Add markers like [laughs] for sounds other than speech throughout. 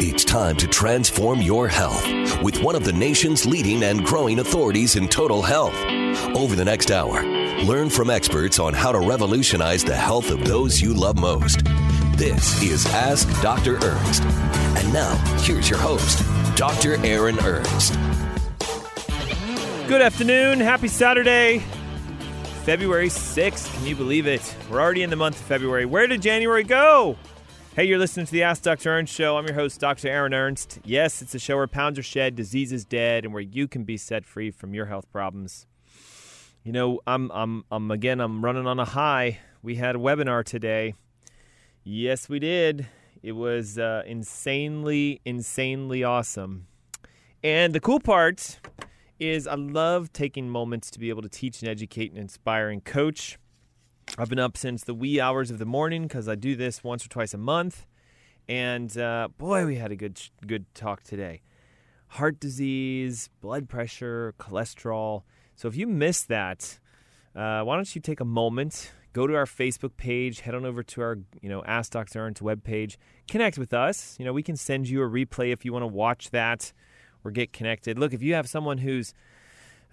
It's time to transform your health with one of the nation's leading and growing authorities in total health. Over the next hour, learn from experts on how to revolutionize the health of those you love most. This is Ask Dr. Ernst. And now, here's your host, Dr. Aaron Ernst. Good afternoon. Happy Saturday. February 6th. Can you believe it? We're already in the month of February. Where did January go? Hey, you're listening to the Ask Dr. Ernst Show. I'm your host, Dr. Aaron Ernst. Yes, it's a show where pounds are shed, disease is dead, and where you can be set free from your health problems. You know, I'm, I'm, I'm again, I'm running on a high. We had a webinar today. Yes, we did. It was uh, insanely, insanely awesome. And the cool part is, I love taking moments to be able to teach and educate and inspire and coach. I've been up since the wee hours of the morning because I do this once or twice a month. And uh, boy, we had a good good talk today. Heart disease, blood pressure, cholesterol. So if you missed that, uh, why don't you take a moment, go to our Facebook page, head on over to our you know Ask Dr. Ernst webpage, connect with us. You know we can send you a replay if you want to watch that or get connected. Look, if you have someone who's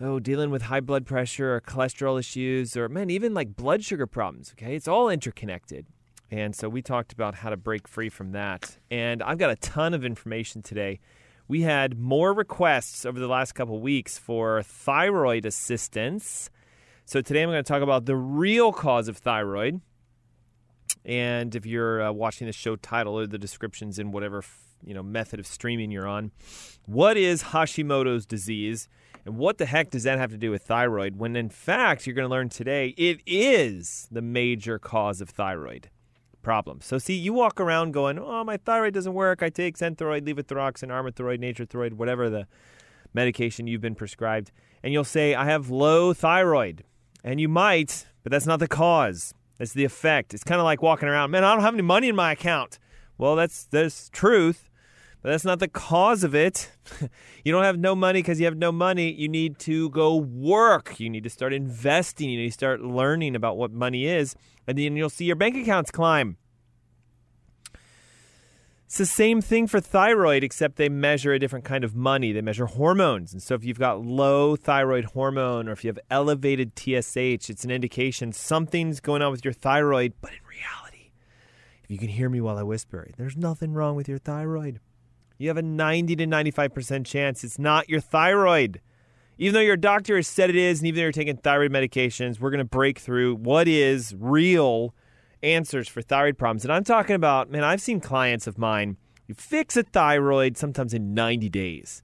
oh, dealing with high blood pressure or cholesterol issues or, man, even like blood sugar problems, okay? It's all interconnected. And so we talked about how to break free from that. And I've got a ton of information today. We had more requests over the last couple weeks for thyroid assistance. So today I'm going to talk about the real cause of thyroid. And if you're uh, watching the show title or the descriptions in whatever you know method of streaming you're on, what is Hashimoto's disease? And what the heck does that have to do with thyroid when, in fact, you're going to learn today it is the major cause of thyroid problems. So, see, you walk around going, oh, my thyroid doesn't work. I take Synthroid, Levothyroxine, Armothroid, Nature-Throid, whatever the medication you've been prescribed. And you'll say, I have low thyroid. And you might, but that's not the cause. That's the effect. It's kind of like walking around, man, I don't have any money in my account. Well, that's that's truth. But that's not the cause of it. [laughs] you don't have no money because you have no money. You need to go work. You need to start investing. You need to start learning about what money is. And then you'll see your bank accounts climb. It's the same thing for thyroid, except they measure a different kind of money. They measure hormones. And so if you've got low thyroid hormone or if you have elevated TSH, it's an indication something's going on with your thyroid. But in reality, if you can hear me while I whisper, there's nothing wrong with your thyroid you have a 90 to 95% chance it's not your thyroid. Even though your doctor has said it is, and even though you're taking thyroid medications, we're going to break through what is real answers for thyroid problems. And I'm talking about, man, I've seen clients of mine you fix a thyroid sometimes in 90 days.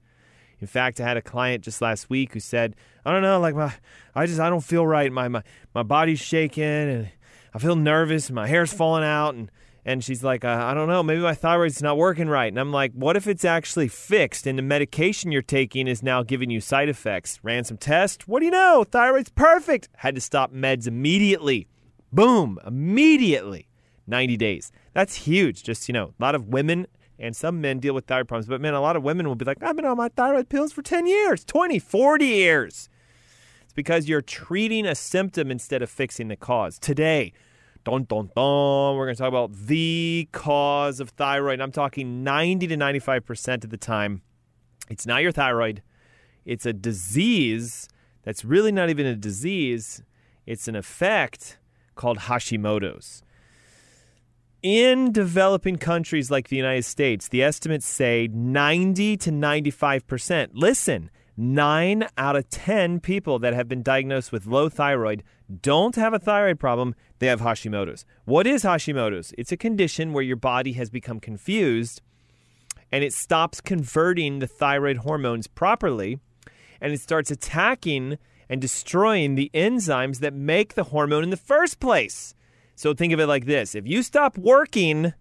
In fact, I had a client just last week who said, I don't know, like my I just I don't feel right. My my, my body's shaking and I feel nervous and my hair's falling out and and she's like, uh, I don't know, maybe my thyroid's not working right. And I'm like, what if it's actually fixed and the medication you're taking is now giving you side effects? Ran some tests. What do you know? Thyroid's perfect. Had to stop meds immediately. Boom, immediately. 90 days. That's huge. Just, you know, a lot of women and some men deal with thyroid problems. But man, a lot of women will be like, I've been on my thyroid pills for 10 years, 20, 40 years. It's because you're treating a symptom instead of fixing the cause. Today, Dun, dun, dun. We're going to talk about the cause of thyroid. And I'm talking 90 to 95% of the time. It's not your thyroid, it's a disease that's really not even a disease, it's an effect called Hashimoto's. In developing countries like the United States, the estimates say 90 to 95%. Listen, Nine out of 10 people that have been diagnosed with low thyroid don't have a thyroid problem, they have Hashimoto's. What is Hashimoto's? It's a condition where your body has become confused and it stops converting the thyroid hormones properly and it starts attacking and destroying the enzymes that make the hormone in the first place. So think of it like this if you stop working,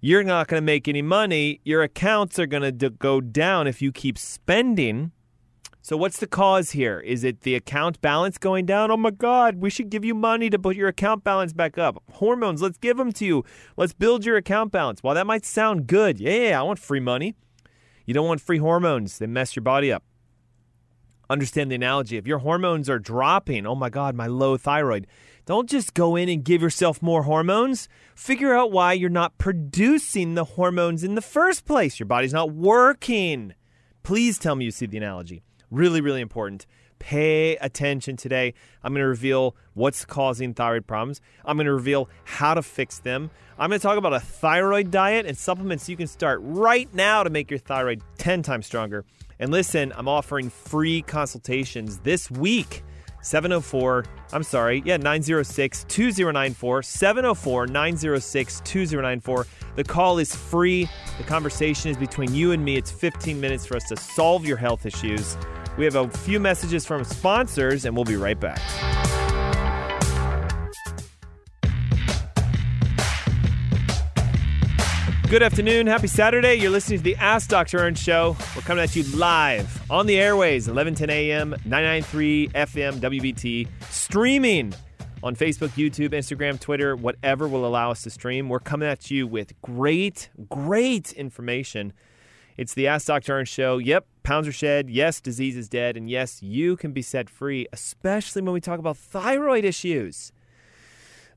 you're not going to make any money. Your accounts are going to go down if you keep spending. So, what's the cause here? Is it the account balance going down? Oh my God, we should give you money to put your account balance back up. Hormones, let's give them to you. Let's build your account balance. While that might sound good, yeah, I want free money. You don't want free hormones, they mess your body up. Understand the analogy. If your hormones are dropping, oh my God, my low thyroid, don't just go in and give yourself more hormones. Figure out why you're not producing the hormones in the first place. Your body's not working. Please tell me you see the analogy. Really, really important. Pay attention today. I'm going to reveal what's causing thyroid problems. I'm going to reveal how to fix them. I'm going to talk about a thyroid diet and supplements you can start right now to make your thyroid 10 times stronger. And listen, I'm offering free consultations this week. 704, I'm sorry, yeah, 906 2094, 704 906 2094. The call is free. The conversation is between you and me. It's 15 minutes for us to solve your health issues. We have a few messages from sponsors, and we'll be right back. Good afternoon. Happy Saturday. You're listening to the Ask Dr. Ernst Show. We're coming at you live on the airways, 1110 a.m., 993 FM, WBT, streaming on Facebook, YouTube, Instagram, Twitter, whatever will allow us to stream. We're coming at you with great, great information. It's the Ask Dr. Ernst Show. Yep, pounds are shed. Yes, disease is dead. And yes, you can be set free, especially when we talk about thyroid issues.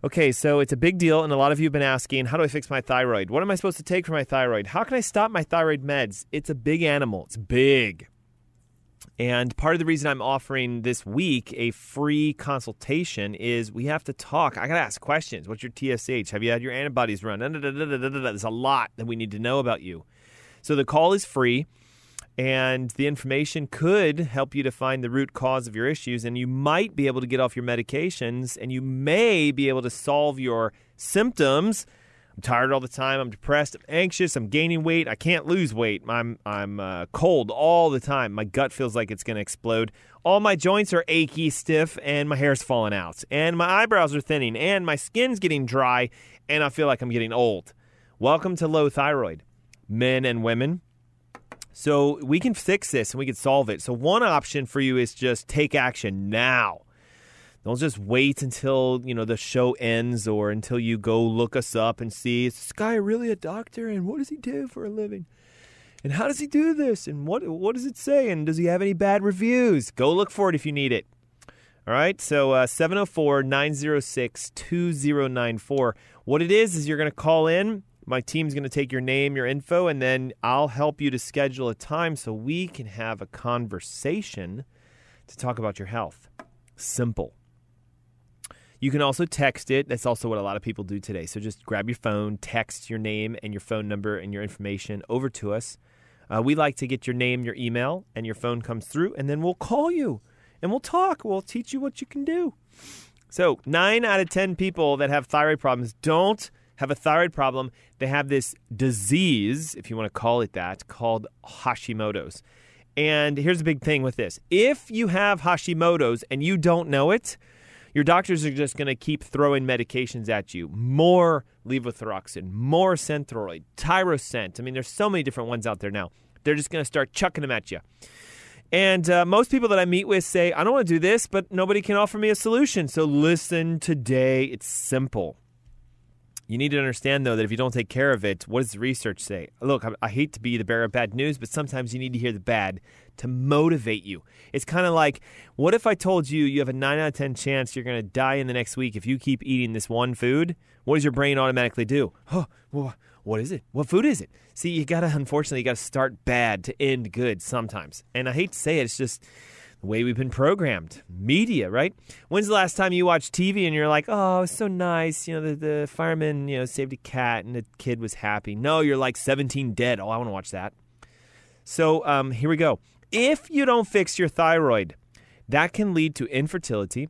Okay, so it's a big deal, and a lot of you have been asking, how do I fix my thyroid? What am I supposed to take for my thyroid? How can I stop my thyroid meds? It's a big animal, it's big. And part of the reason I'm offering this week a free consultation is we have to talk. I got to ask questions. What's your TSH? Have you had your antibodies run? There's a lot that we need to know about you. So the call is free and the information could help you to find the root cause of your issues and you might be able to get off your medications and you may be able to solve your symptoms. I'm tired all the time. I'm depressed. I'm anxious. I'm gaining weight. I can't lose weight. I'm, I'm uh, cold all the time. My gut feels like it's going to explode. All my joints are achy stiff and my hair's falling out and my eyebrows are thinning and my skin's getting dry and i feel like i'm getting old. Welcome to low thyroid men and women so we can fix this and we can solve it. So one option for you is just take action now. Don't just wait until, you know, the show ends or until you go look us up and see is this guy really a doctor and what does he do for a living? And how does he do this? And what what does it say? And does he have any bad reviews? Go look for it if you need it. All right, so 704 uh, 906 2094. What it is, is you're going to call in my team's going to take your name, your info, and then I'll help you to schedule a time so we can have a conversation to talk about your health. Simple. You can also text it. That's also what a lot of people do today. So just grab your phone, text your name and your phone number and your information over to us. Uh, we like to get your name, your email, and your phone comes through, and then we'll call you and we'll talk. We'll teach you what you can do. So, nine out of 10 people that have thyroid problems don't have a thyroid problem. They have this disease, if you want to call it that, called Hashimoto's. And here's the big thing with this if you have Hashimoto's and you don't know it, your doctors are just going to keep throwing medications at you. More levothyroxine, more Synthroid, Tirosint. I mean, there's so many different ones out there now. They're just going to start chucking them at you. And uh, most people that I meet with say, I don't want to do this, but nobody can offer me a solution. So listen today. It's simple. You need to understand, though, that if you don't take care of it, what does the research say? Look, I, hate to be the bearer of bad news, but sometimes you need to hear the bad to motivate you. It's kind of like, what if I told you you have a 9 out of 10 chance you're going to die in the next week if you keep eating this one food? What does your brain automatically do? Oh, well, what is it? What food is it? See, you got to, unfortunately, you got to start bad to end good sometimes. And I hate to say it, it's just the way we've been programmed. Media, right? When's the last time you watched TV and you're like, oh, it's so nice. You know, the, the fireman, you know, saved a cat and the kid was happy. No, you're like 17 dead. Oh, I want to watch that. So um, here we go. If you don't fix your thyroid, that can lead to infertility.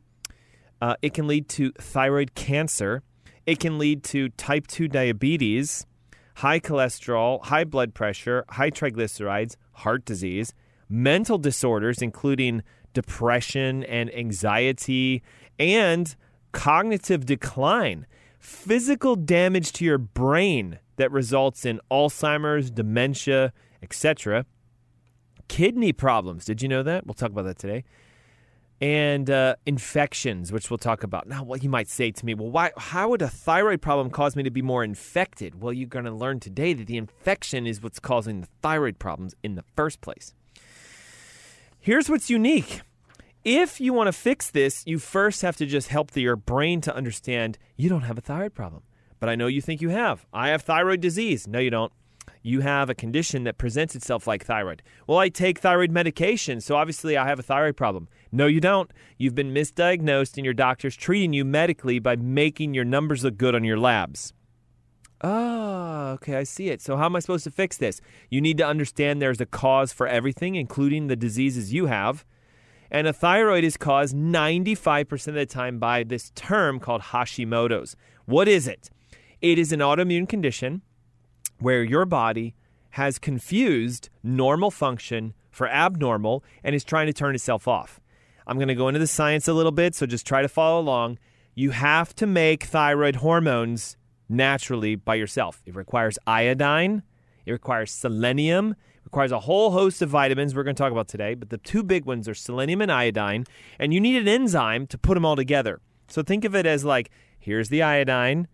Uh, it can lead to thyroid cancer. It can lead to type 2 diabetes, high cholesterol, high blood pressure, high triglycerides, heart disease, mental disorders, including depression and anxiety, and cognitive decline, physical damage to your brain that results in Alzheimer's, dementia, etc. Kidney problems. Did you know that? We'll talk about that today. And uh, infections, which we'll talk about. Now, what you might say to me, well, why? How would a thyroid problem cause me to be more infected? Well, you're going to learn today that the infection is what's causing the thyroid problems in the first place. Here's what's unique. If you want to fix this, you first have to just help the, your brain to understand you don't have a thyroid problem. But I know you think you have. I have thyroid disease. No, you don't you have a condition that presents itself like thyroid. Well, I take thyroid medication, so obviously I have a thyroid problem. No, you don't. You've been misdiagnosed, and your doctor's treating you medically by making your numbers look good on your labs. Oh, okay, I see it. So, how am I supposed to fix this? You need to understand there's a cause for everything, including the diseases you have. And a thyroid is caused 95% of the time by this term called Hashimoto's. What is it? It is an autoimmune condition where your body has confused normal function for abnormal and is trying to turn itself off. I'm going to go into the science a little bit, so just try to follow along. You have to make thyroid hormones naturally by yourself. It requires iodine, it requires selenium, it requires a whole host of vitamins we're going to talk about today, but the two big ones are selenium and iodine, and you need an enzyme to put them all together. So think of it as like here's the iodine,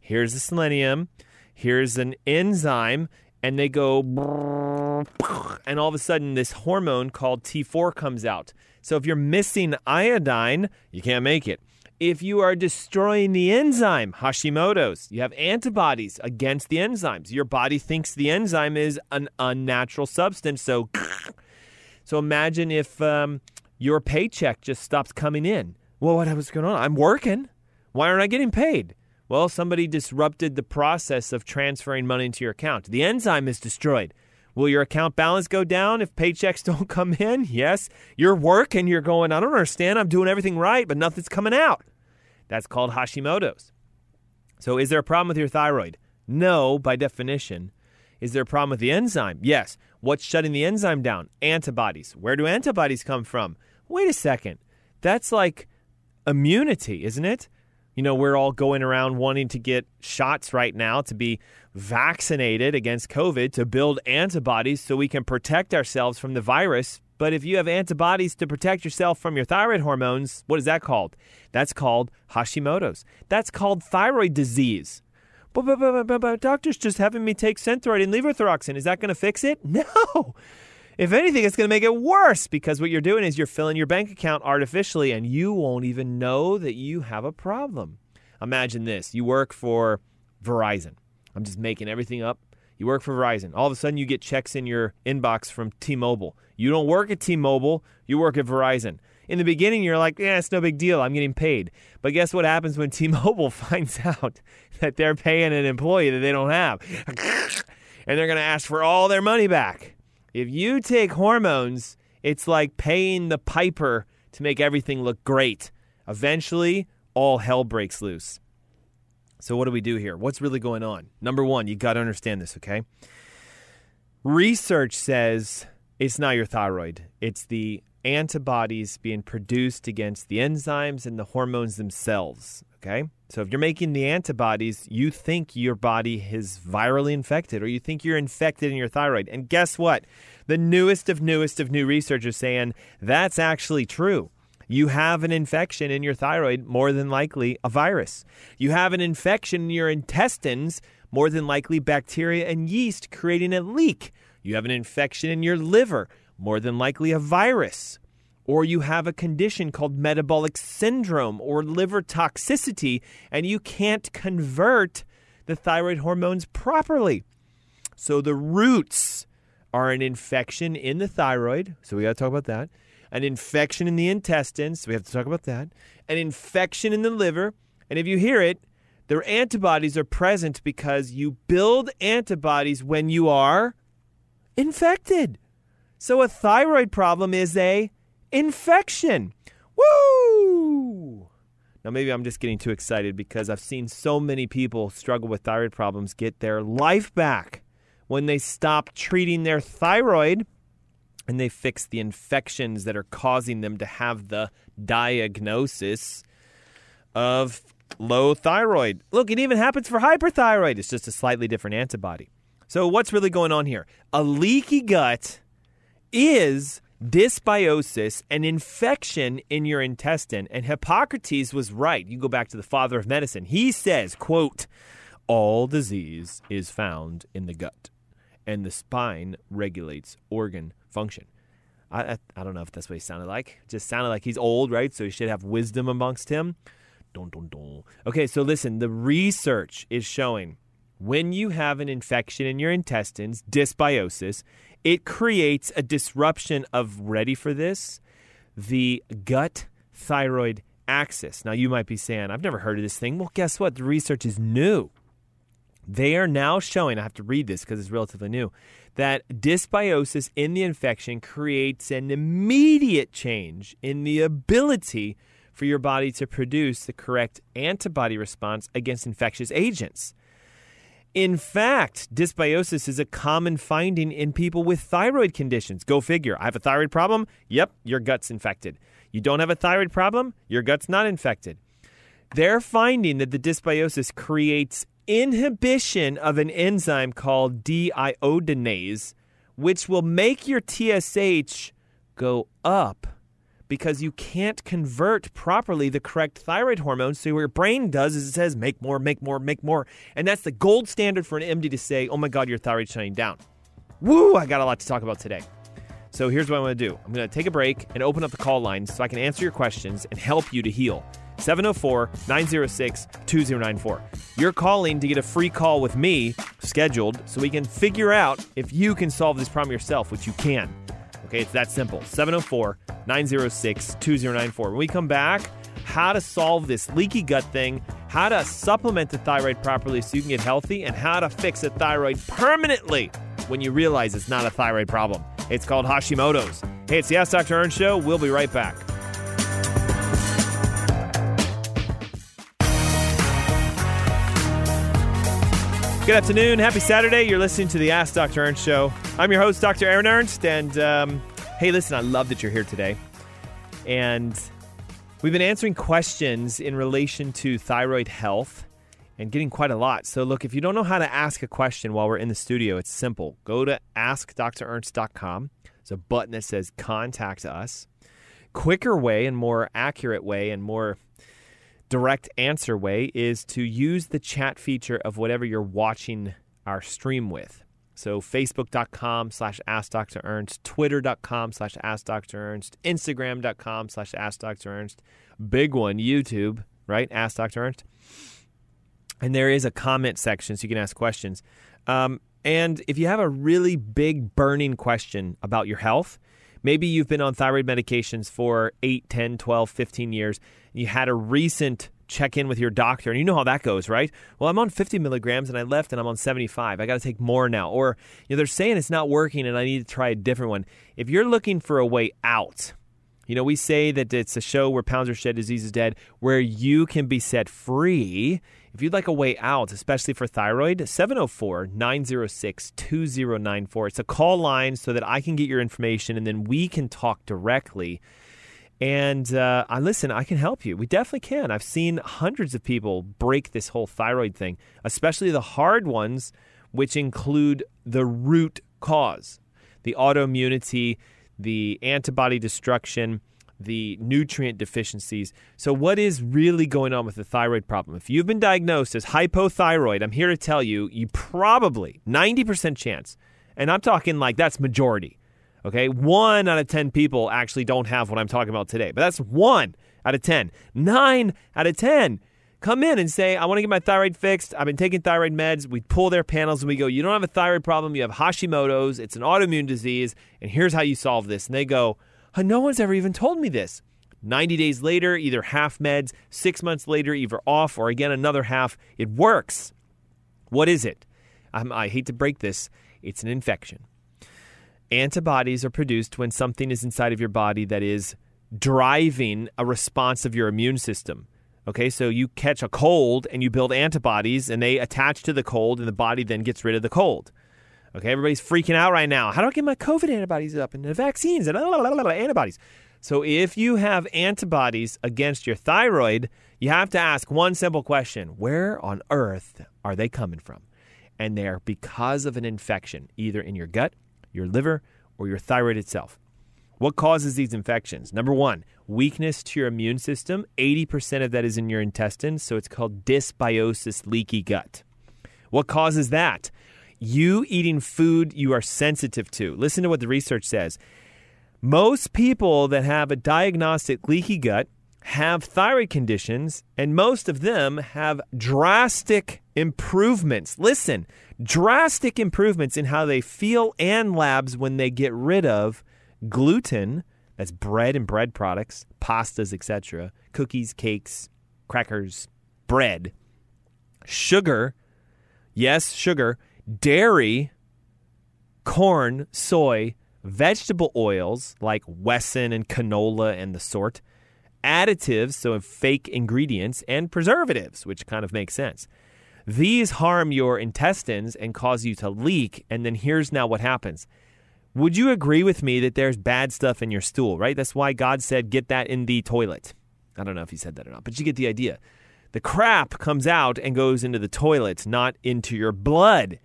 here's the selenium, here's an enzyme, and they go, [laughs] and all of a sudden, this hormone called T4 comes out. So if you're missing iodine, you can't make it. If you are destroying the enzyme, Hashimoto's, you have antibodies against the enzymes. Your body thinks the enzyme is an unnatural substance. So, [clears throat] so imagine if um, your paycheck just stops coming in. Well, what was going on? I'm working. Why aren't I getting paid? Well, somebody disrupted the process of transferring money into your account. The enzyme is destroyed. Will your account balance go down if paychecks [laughs] don't come in? Yes. You're working, you're going, I don't understand. I'm doing everything right, but nothing's coming out. That's called Hashimoto's. So, is there a problem with your thyroid? No, by definition. Is there a problem with the enzyme? Yes. What's shutting the enzyme down? Antibodies. Where do antibodies come from? Wait a second. That's like immunity, isn't it? You know, we're all going around wanting to get shots right now to be vaccinated against COVID to build antibodies so we can protect ourselves from the virus. But if you have antibodies to protect yourself from your thyroid hormones, what is that called? That's called Hashimoto's. That's called thyroid disease. But, but, but, but, but doctor's just having me take Synthroid and levothyroxine. Is that going to fix it? [laughs] No. If anything, it's going to make it worse because what you're doing is you're filling your bank account artificially and you won't even know that you have a problem. Imagine this you work for Verizon. I'm just making everything up. You work for Verizon. All of a sudden, you get checks in your inbox from T Mobile. You don't work at T Mobile, you work at Verizon. In the beginning, you're like, yeah, it's no big deal. I'm getting paid. But guess what happens when [laughs] T Mobile [laughs] finds out that they're paying an employee that they don't have? [laughs] and they're going to ask for all their money back. If you take hormones, it's like paying the piper to make everything look great. Eventually, all hell breaks loose. So, what do we do here? What's really going on? Number one, you got to understand this, okay? Research says it's not your thyroid, it's the antibodies being produced against the enzymes and the hormones themselves. Okay. So if you're making the antibodies, you think your body is virally infected or you think you're infected in your thyroid. And guess what? The newest of newest of new research is saying that's actually true. You have an infection in your thyroid, more than likely a virus. You have an infection in your intestines, more than likely bacteria and yeast creating a leak. You have an infection in your liver, more than likely a virus or you have a condition called metabolic syndrome or liver toxicity, and you can't convert the thyroid hormones properly. So the roots are an infection in the thyroid. So we got to talk about that. An infection in the intestines. So we have to talk about that. An infection in the liver. And if you hear it, their antibodies are present because you build antibodies when you are infected. So a thyroid problem is a infection. Woo! Now maybe I'm just getting too excited because I've seen so many people struggle with thyroid problems get their life back when they stop treating their thyroid and they fix the infections that are causing them to have the diagnosis of low thyroid. Look, it even happens for hyperthyroid. It's just a slightly different antibody. So, what's really going on here? A leaky gut is dysbiosis, an infection in your intestine. And Hippocrates was right. You go back to the father of medicine. He says, quote, all disease is found in the gut, and the spine regulates organ function. I, I, I, don't know if that's what he sounded like. Just sounded like he's old, right? So he should have wisdom amongst him. Dun, dun, dun. Okay, so listen, the research is showing when you have an infection in your intestines, dysbiosis, it creates a disruption of, ready for this, the gut thyroid axis. Now, you might be saying, I've never heard of this thing. Well, guess what? The research is new. They are now showing, I have to read this because it's relatively new, that dysbiosis in the infection creates an immediate change in the ability for your body to produce the correct antibody response against infectious agents. In fact, dysbiosis is a common finding in people with thyroid conditions. Go figure. I have a thyroid problem. Yep, your gut's infected. You don't have a thyroid problem. Your gut's not infected. They're finding that the dysbiosis creates inhibition of an enzyme called deiodinase, which will make your TSH go up because you can't convert properly the correct thyroid hormone. So, what your brain does is it says, make more, make more, make more. And that's the gold standard for an MD to say, oh my God, your thyroid's shutting down. Woo, I got a lot to talk about today. So, here's what I'm going to do I'm going to take a break and open up the call lines so I can answer your questions and help you to heal. 704 906 2094. You're calling to get a free call with me scheduled so we can figure out if you can solve this problem yourself, which you can. Okay, it's that simple. 704 906 2094. When we come back, how to solve this leaky gut thing, how to supplement the thyroid properly so you can get healthy, and how to fix a thyroid permanently when you realize it's not a thyroid problem. It's called Hashimoto's. Hey, it's the Ask Dr. Ernst Show. We'll be right back. Good afternoon. Happy Saturday. You're listening to the Ask Dr. Ernst Show. I'm your host, Dr. Aaron Ernst. And um, hey, listen, I love that you're here today. And we've been answering questions in relation to thyroid health and getting quite a lot. So, look, if you don't know how to ask a question while we're in the studio, it's simple. Go to askdrernst.com. There's a button that says contact us. Quicker way and more accurate way and more direct answer way is to use the chat feature of whatever you're watching our stream with. So facebook.com slash askdrernst, twitter.com slash askdrernst, instagram.com slash askdrernst, big one, YouTube, right? Ask Dr. Ernst. And there is a comment section so you can ask questions. Um, and if you have a really big burning question about your health, maybe you've been on thyroid medications for 8, 10, 12, 15 years, you had a recent check in with your doctor, and you know how that goes, right? Well, I'm on 50 milligrams and I left and I'm on 75. I got to take more now. Or, you know, they're saying it's not working and I need to try a different one. If you're looking for a way out, you know, we say that it's a show where pounds are shed, disease is dead, where you can be set free. If you'd like a way out, especially for thyroid, 704 906 2094. It's a call line so that I can get your information and then we can talk directly and uh, I listen, I can help you. We definitely can. I've seen hundreds of people break this whole thyroid thing, especially the hard ones, which include the root cause the autoimmunity, the antibody destruction, the nutrient deficiencies. So, what is really going on with the thyroid problem? If you've been diagnosed as hypothyroid, I'm here to tell you, you probably 90% chance, and I'm talking like that's majority Okay, one out of 10 people actually don't have what I'm talking about today, but that's one out of 10. Nine out of 10 come in and say, I want to get my thyroid fixed. I've been taking thyroid meds. We pull their panels and we go, You don't have a thyroid problem. You have Hashimoto's. It's an autoimmune disease. And here's how you solve this. And they go, No one's ever even told me this. 90 days later, either half meds, six months later, either off, or again, another half. It works. What is it? I'm, I hate to break this. It's an infection Antibodies are produced when something is inside of your body that is driving a response of your immune system. Okay, so you catch a cold and you build antibodies and they attach to the cold and the body then gets rid of the cold. Okay, everybody's freaking out right now. How do I get my COVID antibodies up and the vaccines and antibodies? So if you have antibodies against your thyroid, you have to ask one simple question Where on earth are they coming from? And they're because of an infection, either in your gut, your liver, or your thyroid itself. What causes these infections? Number one, weakness to your immune system. 80% of that is in your intestines, so it's called dysbiosis, leaky gut. What causes that? You eating food you are sensitive to. Listen to what the research says. Most people that have a diagnostic leaky gut have thyroid conditions, and most of them have drastic improvements. Listen, drastic improvements in how they feel and labs when they get rid of gluten, that's bread and bread products, pastas, etc., cookies, cakes, crackers, bread, sugar, yes, sugar, dairy, corn, soy, vegetable oils like Wesson and canola and the sort, additives, so fake ingredients, and preservatives, which kind of makes sense. These harm your intestines and cause you to leak. And then here's now what happens would you agree with me that there's bad stuff in your stool, right? That's why God said, get that in the toilet. I don't know if he said that or not, but you get the idea. The crap comes out and goes into the toilet, not into your blood.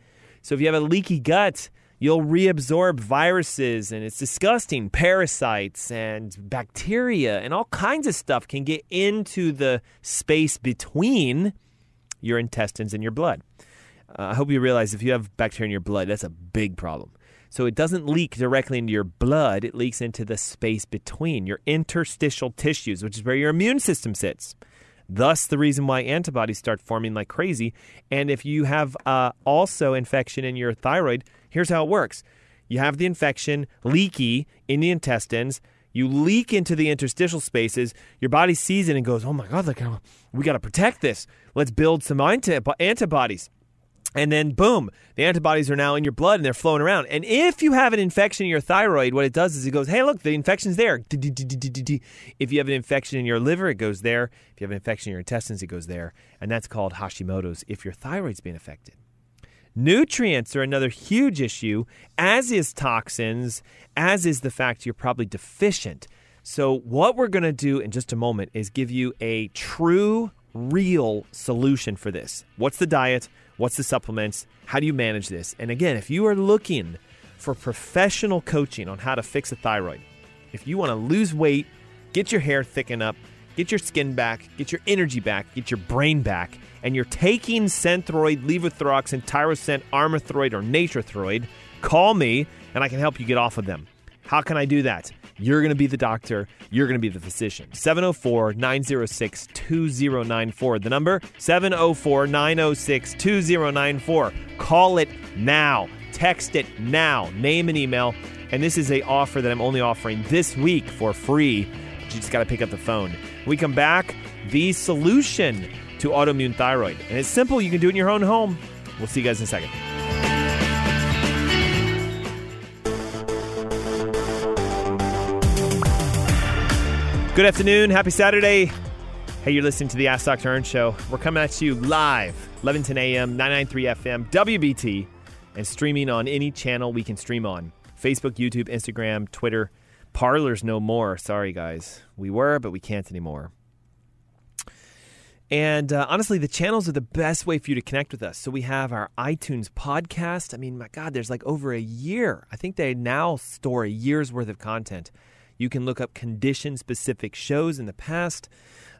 So if you have a leaky gut, you'll reabsorb viruses and it's disgusting. Parasites and bacteria and all kinds of stuff can get into the space between your intestines and your blood. Uh, I hope you realize if you have bacteria in your blood, that's a big problem. So it doesn't leak directly into your blood, it leaks into the space between your interstitial tissues, which is where your immune system sits. Thus, the reason why antibodies start forming like crazy. And if you have uh, also infection in your thyroid, here's how it works you have the infection leaky in the intestines. You leak into the interstitial spaces. Your body sees it and goes, "Oh my God! Look, we got to protect this. Let's build some antibodies." And then, boom, the antibodies are now in your blood and they're flowing around. And if you have an infection in your thyroid, what it does is it goes, hey, look, the infection's there. If you have an infection in your liver, it goes there. If you have an infection in your intestines, it goes there. And that's called Hashimoto's if your thyroid's being affected. Nutrients are another huge issue, as is toxins, as is the fact you're probably deficient. So, what we're going to do in just a moment is give you a true, real solution for this. What's the diet? What's the supplements? How do you manage this? And again, if you are looking for professional coaching on how to fix a thyroid, if you want to lose weight, get your hair thicken up, get your skin back, get your energy back, get your brain back, and you're taking Synthroid, Levothyroxine, Tirosint, Armathroid, or Nature-Throid, call me and I can help you get off of them. How can I do that? You're going to be the doctor. You're going to be the physician. 704 906 2094. The number 704 906 2094. Call it now. Text it now. Name and email. And this is a offer that I'm only offering this week for free. But You just got to pick up the phone. When we come back, the solution to autoimmune thyroid. And it's simple. You can do it in your own home. We'll see you guys in a second. Good afternoon. Happy Saturday. Hey, you're listening to the Ask Dr. Ernst Show. We're coming at you live, 11 10 a.m., 993 FM, WBT, and streaming on any channel we can stream on Facebook, YouTube, Instagram, Twitter. Parler's no more. Sorry, guys. We were, but we can't anymore. And uh, honestly, the channels are the best way for you to connect with us. So we have our iTunes podcast. I mean, my God, there's like over a year. I think they now store a year's worth of content. You can look up condition specific shows in the past.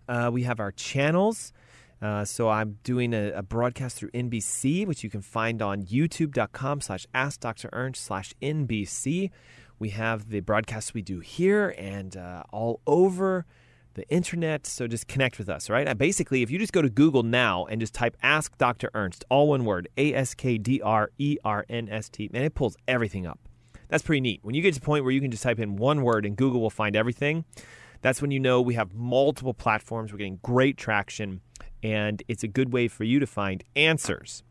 Uh, we have our channels. Uh, so I'm doing a, a, broadcast through NBC, which you can find on youtube.com slash ask Dr. Ernst slash NBC. We have the broadcasts we do here and uh, all over the internet. So just connect with us, right? basically, if you just go to Google now and just type Ask Dr. Ernst, all one word, A S K D R E R N S T, and it pulls everything up. That's pretty neat. When you get to the point where you can just type in one word and Google will find everything, that's when you know we have multiple platforms. We're getting great traction, and it's a good way for you to find answers.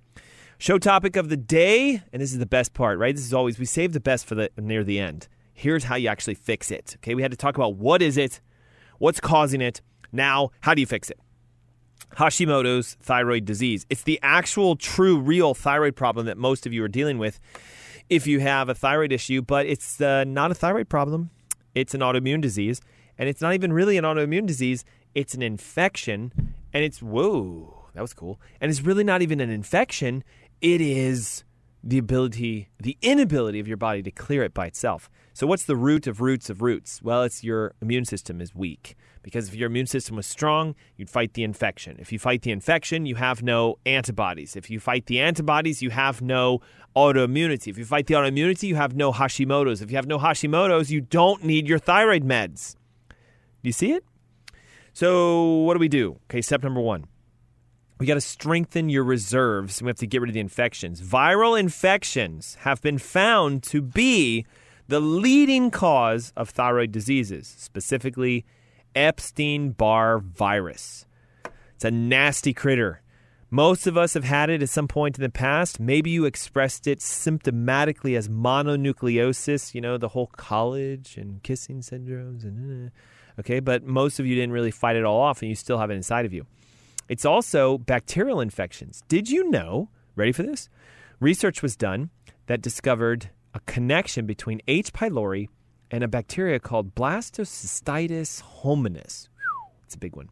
Show topic of the day, and this is the best part, right? This is always we save the best for the near the end. Here's how you actually fix it. Okay, we had to talk about what is it, what's causing it. Now, how do you fix it? Hashimoto's thyroid disease. It's the actual, true, real thyroid problem that most of you are dealing with if you have a thyroid issue, but it's uh, not a thyroid problem. It's an autoimmune disease. And it's not even really an autoimmune disease, it's an infection. And it's, whoa, that was cool. And it's really not even an infection, it is the ability, the inability of your body to clear it by itself. So, what's the root of roots of roots? Well, it's your immune system is weak. Because if your immune system was strong, you'd fight the infection. If you fight the infection, you have no antibodies. If you fight the antibodies, you have no autoimmunity. If you fight the autoimmunity, you have no Hashimoto's. If you have no Hashimoto's, you don't need your thyroid meds. Do you see it? So, what do we do? Okay, step number one. We got to strengthen your reserves. We have to get rid of the infections. Viral infections have been found to be the leading cause of thyroid diseases, specifically Epstein Barr virus. It's a nasty critter. Most of us have had it at some point in the past. Maybe you expressed it symptomatically as mononucleosis, you know, the whole college and kissing syndromes and uh, okay, but most of you didn't really fight it all off and you still have it inside of you. It's also bacterial infections. Did you know, ready for this? Research was done that discovered a connection between H. pylori and a bacteria called blastocystitis hominis. It's a big one.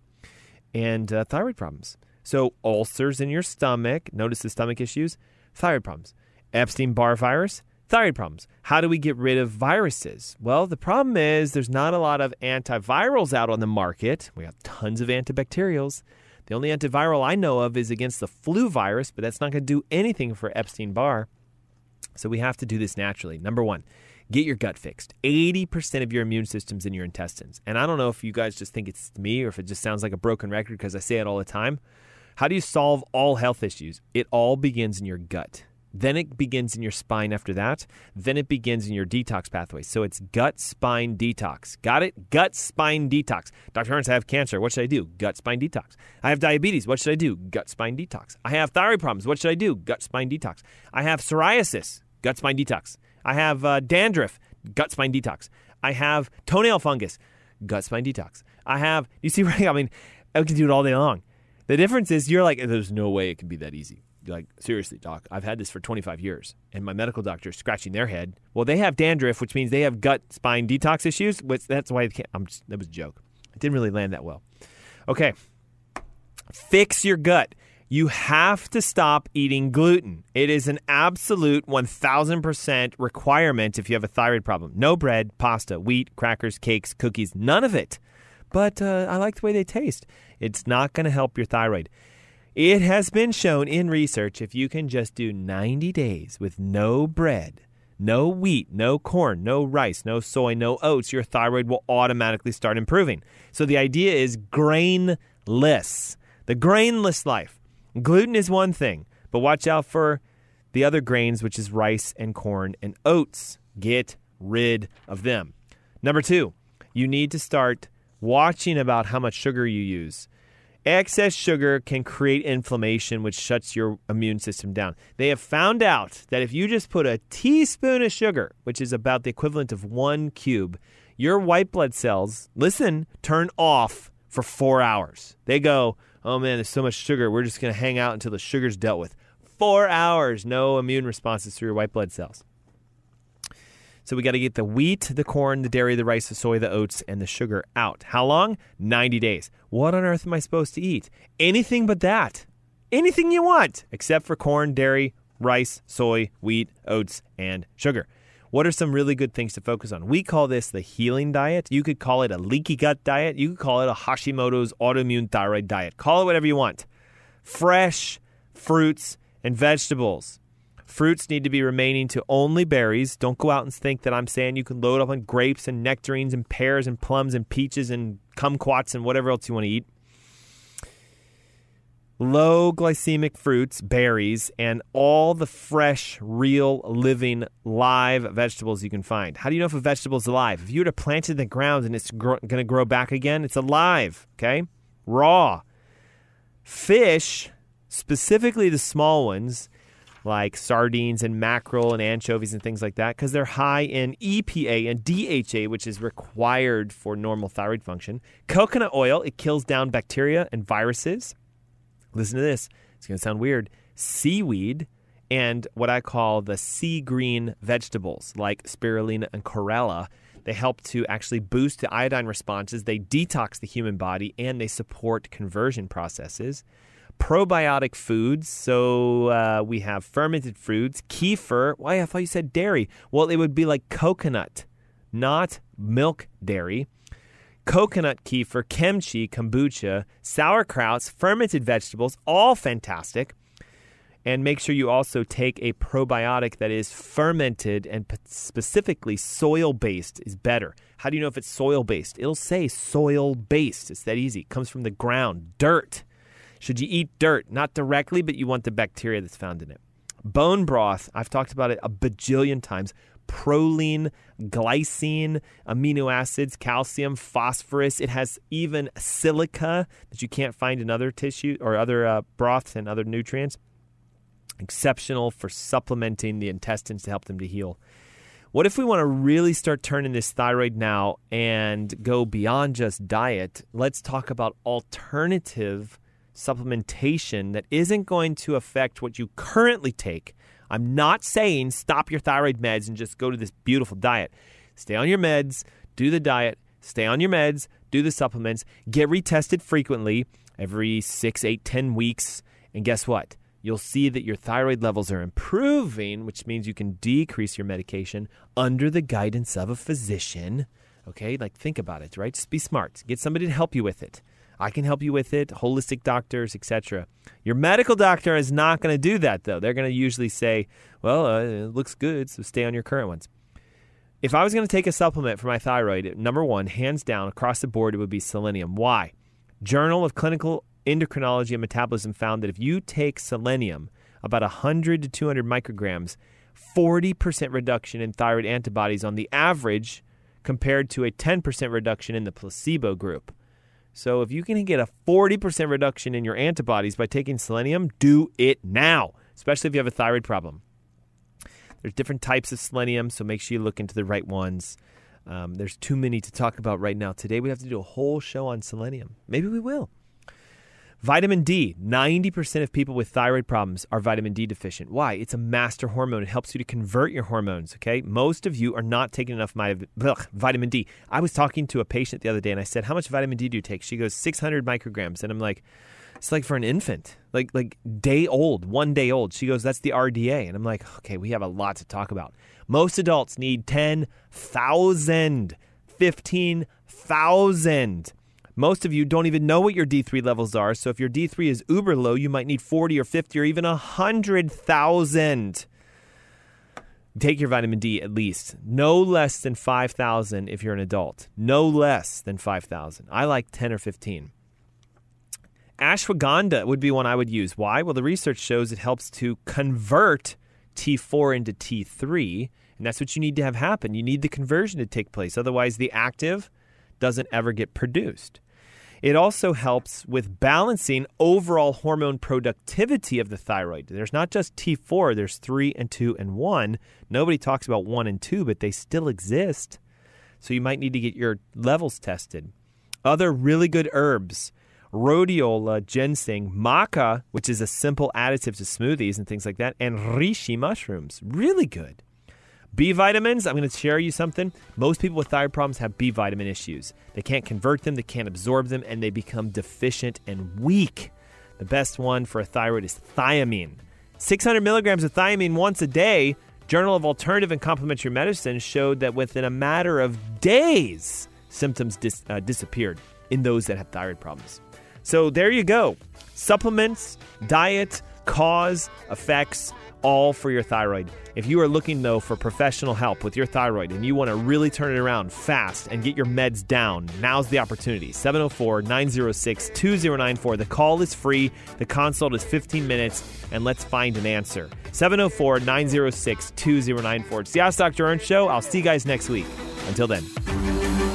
And uh, thyroid problems. So, ulcers in your stomach, notice the stomach issues, thyroid problems. Epstein Barr virus, thyroid problems. How do we get rid of viruses? Well, the problem is there's not a lot of antivirals out on the market. We have tons of antibacterials. The only antiviral I know of is against the flu virus, but that's not going to do anything for Epstein Barr. So we have to do this naturally. Number one, Get your gut fixed. 80% of your immune system's in your intestines. And I don't know if you guys just think it's me or if it just sounds like a broken record because I say it all the time. How do you solve all health issues? It all begins in your gut. Then it begins in your spine after that. Then it begins in your detox pathway. So it's gut spine detox. Got it? Gut spine detox. Dr. Ernst, I have cancer. What should I do? Gut spine detox. I have diabetes. What should I do? Gut spine detox. I have thyroid problems. What should I do? Gut spine detox. I have psoriasis. Gut spine detox. I have uh, dandruff, gut spine detox. I have toenail fungus, gut spine detox. I have, you see, [laughs] right? I mean, I can do it all day long. The difference is you're like, there's no way it can be that easy. Like, seriously, doc, I've had this for 25 years. And my medical doctor is scratching their head. Well, they have dandruff, which means they have gut spine detox issues. Which, that's why can't, I'm just, that was a joke. It didn't really land that well. Okay. Fix your gut you have to stop eating gluten. It is an absolute 1000% requirement if you have a thyroid problem. No bread, pasta, wheat, crackers, cakes, cookies, none of it. But uh, I like the way they taste. It's not going to help your thyroid. It has been shown in research if you can just do 90 days with no bread, no wheat, no corn, no rice, no soy, no oats, your thyroid will automatically start improving. So the idea is grainless, the grainless life. Gluten is one thing, but watch out for the other grains, which is rice and corn and oats. Get rid of them. Number two, you need to start watching about how much sugar you use. Excess sugar can create inflammation, which shuts your immune system down. They have found out that if you just put a teaspoon of sugar, which is about the equivalent of one cube, your white blood cells, listen, turn off for four hours. They go, oh man, there's so much sugar. We're just going to hang out until the sugar's dealt with. Four hours, no immune responses through your white blood cells. So we got to get the wheat, the corn, the dairy, the rice, the soy, the oats, and the sugar out. How long? 90 days. What on earth am I supposed to eat? Anything but that. Anything you want, except for corn, dairy, rice, soy, wheat, oats, and sugar. What are some really good things to focus on? We call this the healing diet. You could call it a leaky gut diet. You could call it a Hashimoto's autoimmune thyroid diet. Call it whatever you want. Fresh fruits and vegetables. Fruits need to be remaining to only berries. Don't go out and think that I'm saying you can load up on grapes and nectarines and pears and plums and peaches and kumquats and whatever else you want to eat low glycemic fruits, berries, and all the fresh, real, living, live vegetables you can find. How do you know if a vegetable is alive? If you were to plant it in the ground and it's going to grow back again, it's alive, okay? Raw. Fish, specifically the small ones, like sardines and mackerel and anchovies and things like that because they're high in EPA and DHA, which is required for normal thyroid function. Coconut oil, it kills down bacteria and viruses. Listen to this. It's going to sound weird. Seaweed and what I call the sea green vegetables like spirulina and chlorella. They help to actually boost the iodine responses. They detox the human body and they support conversion processes probiotic foods. So uh, we have fermented foods, kefir. Why? I thought you said dairy. Well, it would be like coconut, not milk dairy. Coconut kefir, kimchi, kombucha, sauerkrauts, fermented vegetables, all fantastic. And make sure you also take a probiotic that is fermented and specifically soil based is better. How do you know if it's soil based? It'll say soil based. It's that easy. It comes from the ground, dirt. Should you eat dirt? Not directly, but you want the bacteria that's found in it. Bone broth, I've talked about it a bajillion times. Proline, glycine, amino acids, calcium, phosphorus. It has even silica that you can't find in other tissue or other uh, broths and other nutrients. Exceptional for supplementing the intestines to help them to heal. What if we want to really start turning this thyroid now and go beyond just diet? Let's talk about alternative supplementation that isn't going to affect what you currently take. I'm not saying stop your thyroid meds and just go to this beautiful diet. Stay on your meds, do the diet, stay on your meds, do the supplements, get retested frequently every six, eight, ten weeks. And guess what? You'll see that your thyroid levels are improving, which means you can decrease your medication under the guidance of a physician. Okay, like think about it, right? Just be smart. Get somebody to help you with it. I can help you with it, holistic doctors, etc. Your medical doctor is not going to do that, though. They're going to usually say, well, uh, it looks good, so stay on your current ones. If I was going to take a supplement for my thyroid, number one, hands down, across the board, it would be selenium. Why? Journal of Clinical Endocrinology and Metabolism found that if you take selenium, about 100 to 200 micrograms, 40% reduction in thyroid antibodies on the average compared to a 10% reduction in the placebo group. So if you can get a 40% reduction in your antibodies by taking selenium, do it now, especially if you have a thyroid problem. There's different types of selenium, so make sure you look into the right ones. Um, there's too many to talk about right now. Today we have to do a whole show on selenium. Maybe we will. Vitamin D 90% of people with thyroid problems are vitamin D deficient. Why? It's a master hormone. It helps you to convert your hormones, okay? Most of you are not taking enough vitamin D. I was talking to a patient the other day and I said, How much vitamin D do you take? She goes, 600 micrograms. And I'm like, It's like for an infant, like, like day old, one day old. She goes, That's the RDA. And I'm like, Okay, we have a lot to talk about. Most adults need 10,000, 15,000. Most of you don't even know what your D3 levels are. So if your D3 is uber low, you might need 40 or 50 or even 100,000. Take your vitamin D at least. No less than 5,000 if you're an adult. No less than 5,000. I like 10 or 15. Ashwagandha would be one I would use. Why? Well, the research shows it helps to convert T4 into T3, and that's what you need to have happen. You need the conversion to take place. Otherwise, the active doesn't ever get produced. It also helps with balancing overall hormone productivity of the thyroid. There's not just T4, there's 3 and 2 and 1. Nobody talks about 1 and 2, but they still exist. So you might need to get your levels tested. Other really good herbs rhodiola, ginseng, maca, which is a simple additive to smoothies and things like that, and reishi mushrooms. Really good. B vitamins, I'm going to share you something. Most people with thyroid problems have B vitamin issues. They can't convert them, they can't absorb them, and they become deficient and weak. The best one for a thyroid is thiamine. 600 milligrams of thiamine once a day. Journal of Alternative and Complementary Medicine showed that within a matter of days, symptoms dis- uh, disappeared in those that have thyroid problems. So there you go. Supplements, diet, cause, effects all for your thyroid. If you are looking, though, for professional help with your thyroid and you want to really turn it around fast and get your meds down, now's the opportunity. 704 906 2094. The call is free, the consult is 15 minutes, and let's find an answer. 704 906 2094. It's the Ask Dr. Ernst Show. I'll see you guys next week. Until then.